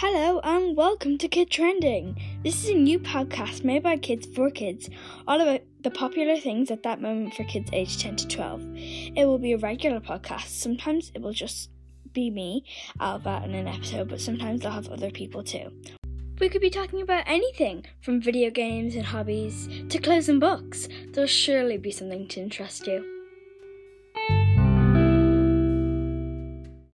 Hello and welcome to Kid Trending. This is a new podcast made by kids for kids, all about the popular things at that moment for kids aged 10 to 12. It will be a regular podcast. Sometimes it will just be me, Alba, in an episode, but sometimes I'll have other people too. We could be talking about anything from video games and hobbies to clothes and books. There'll surely be something to interest you.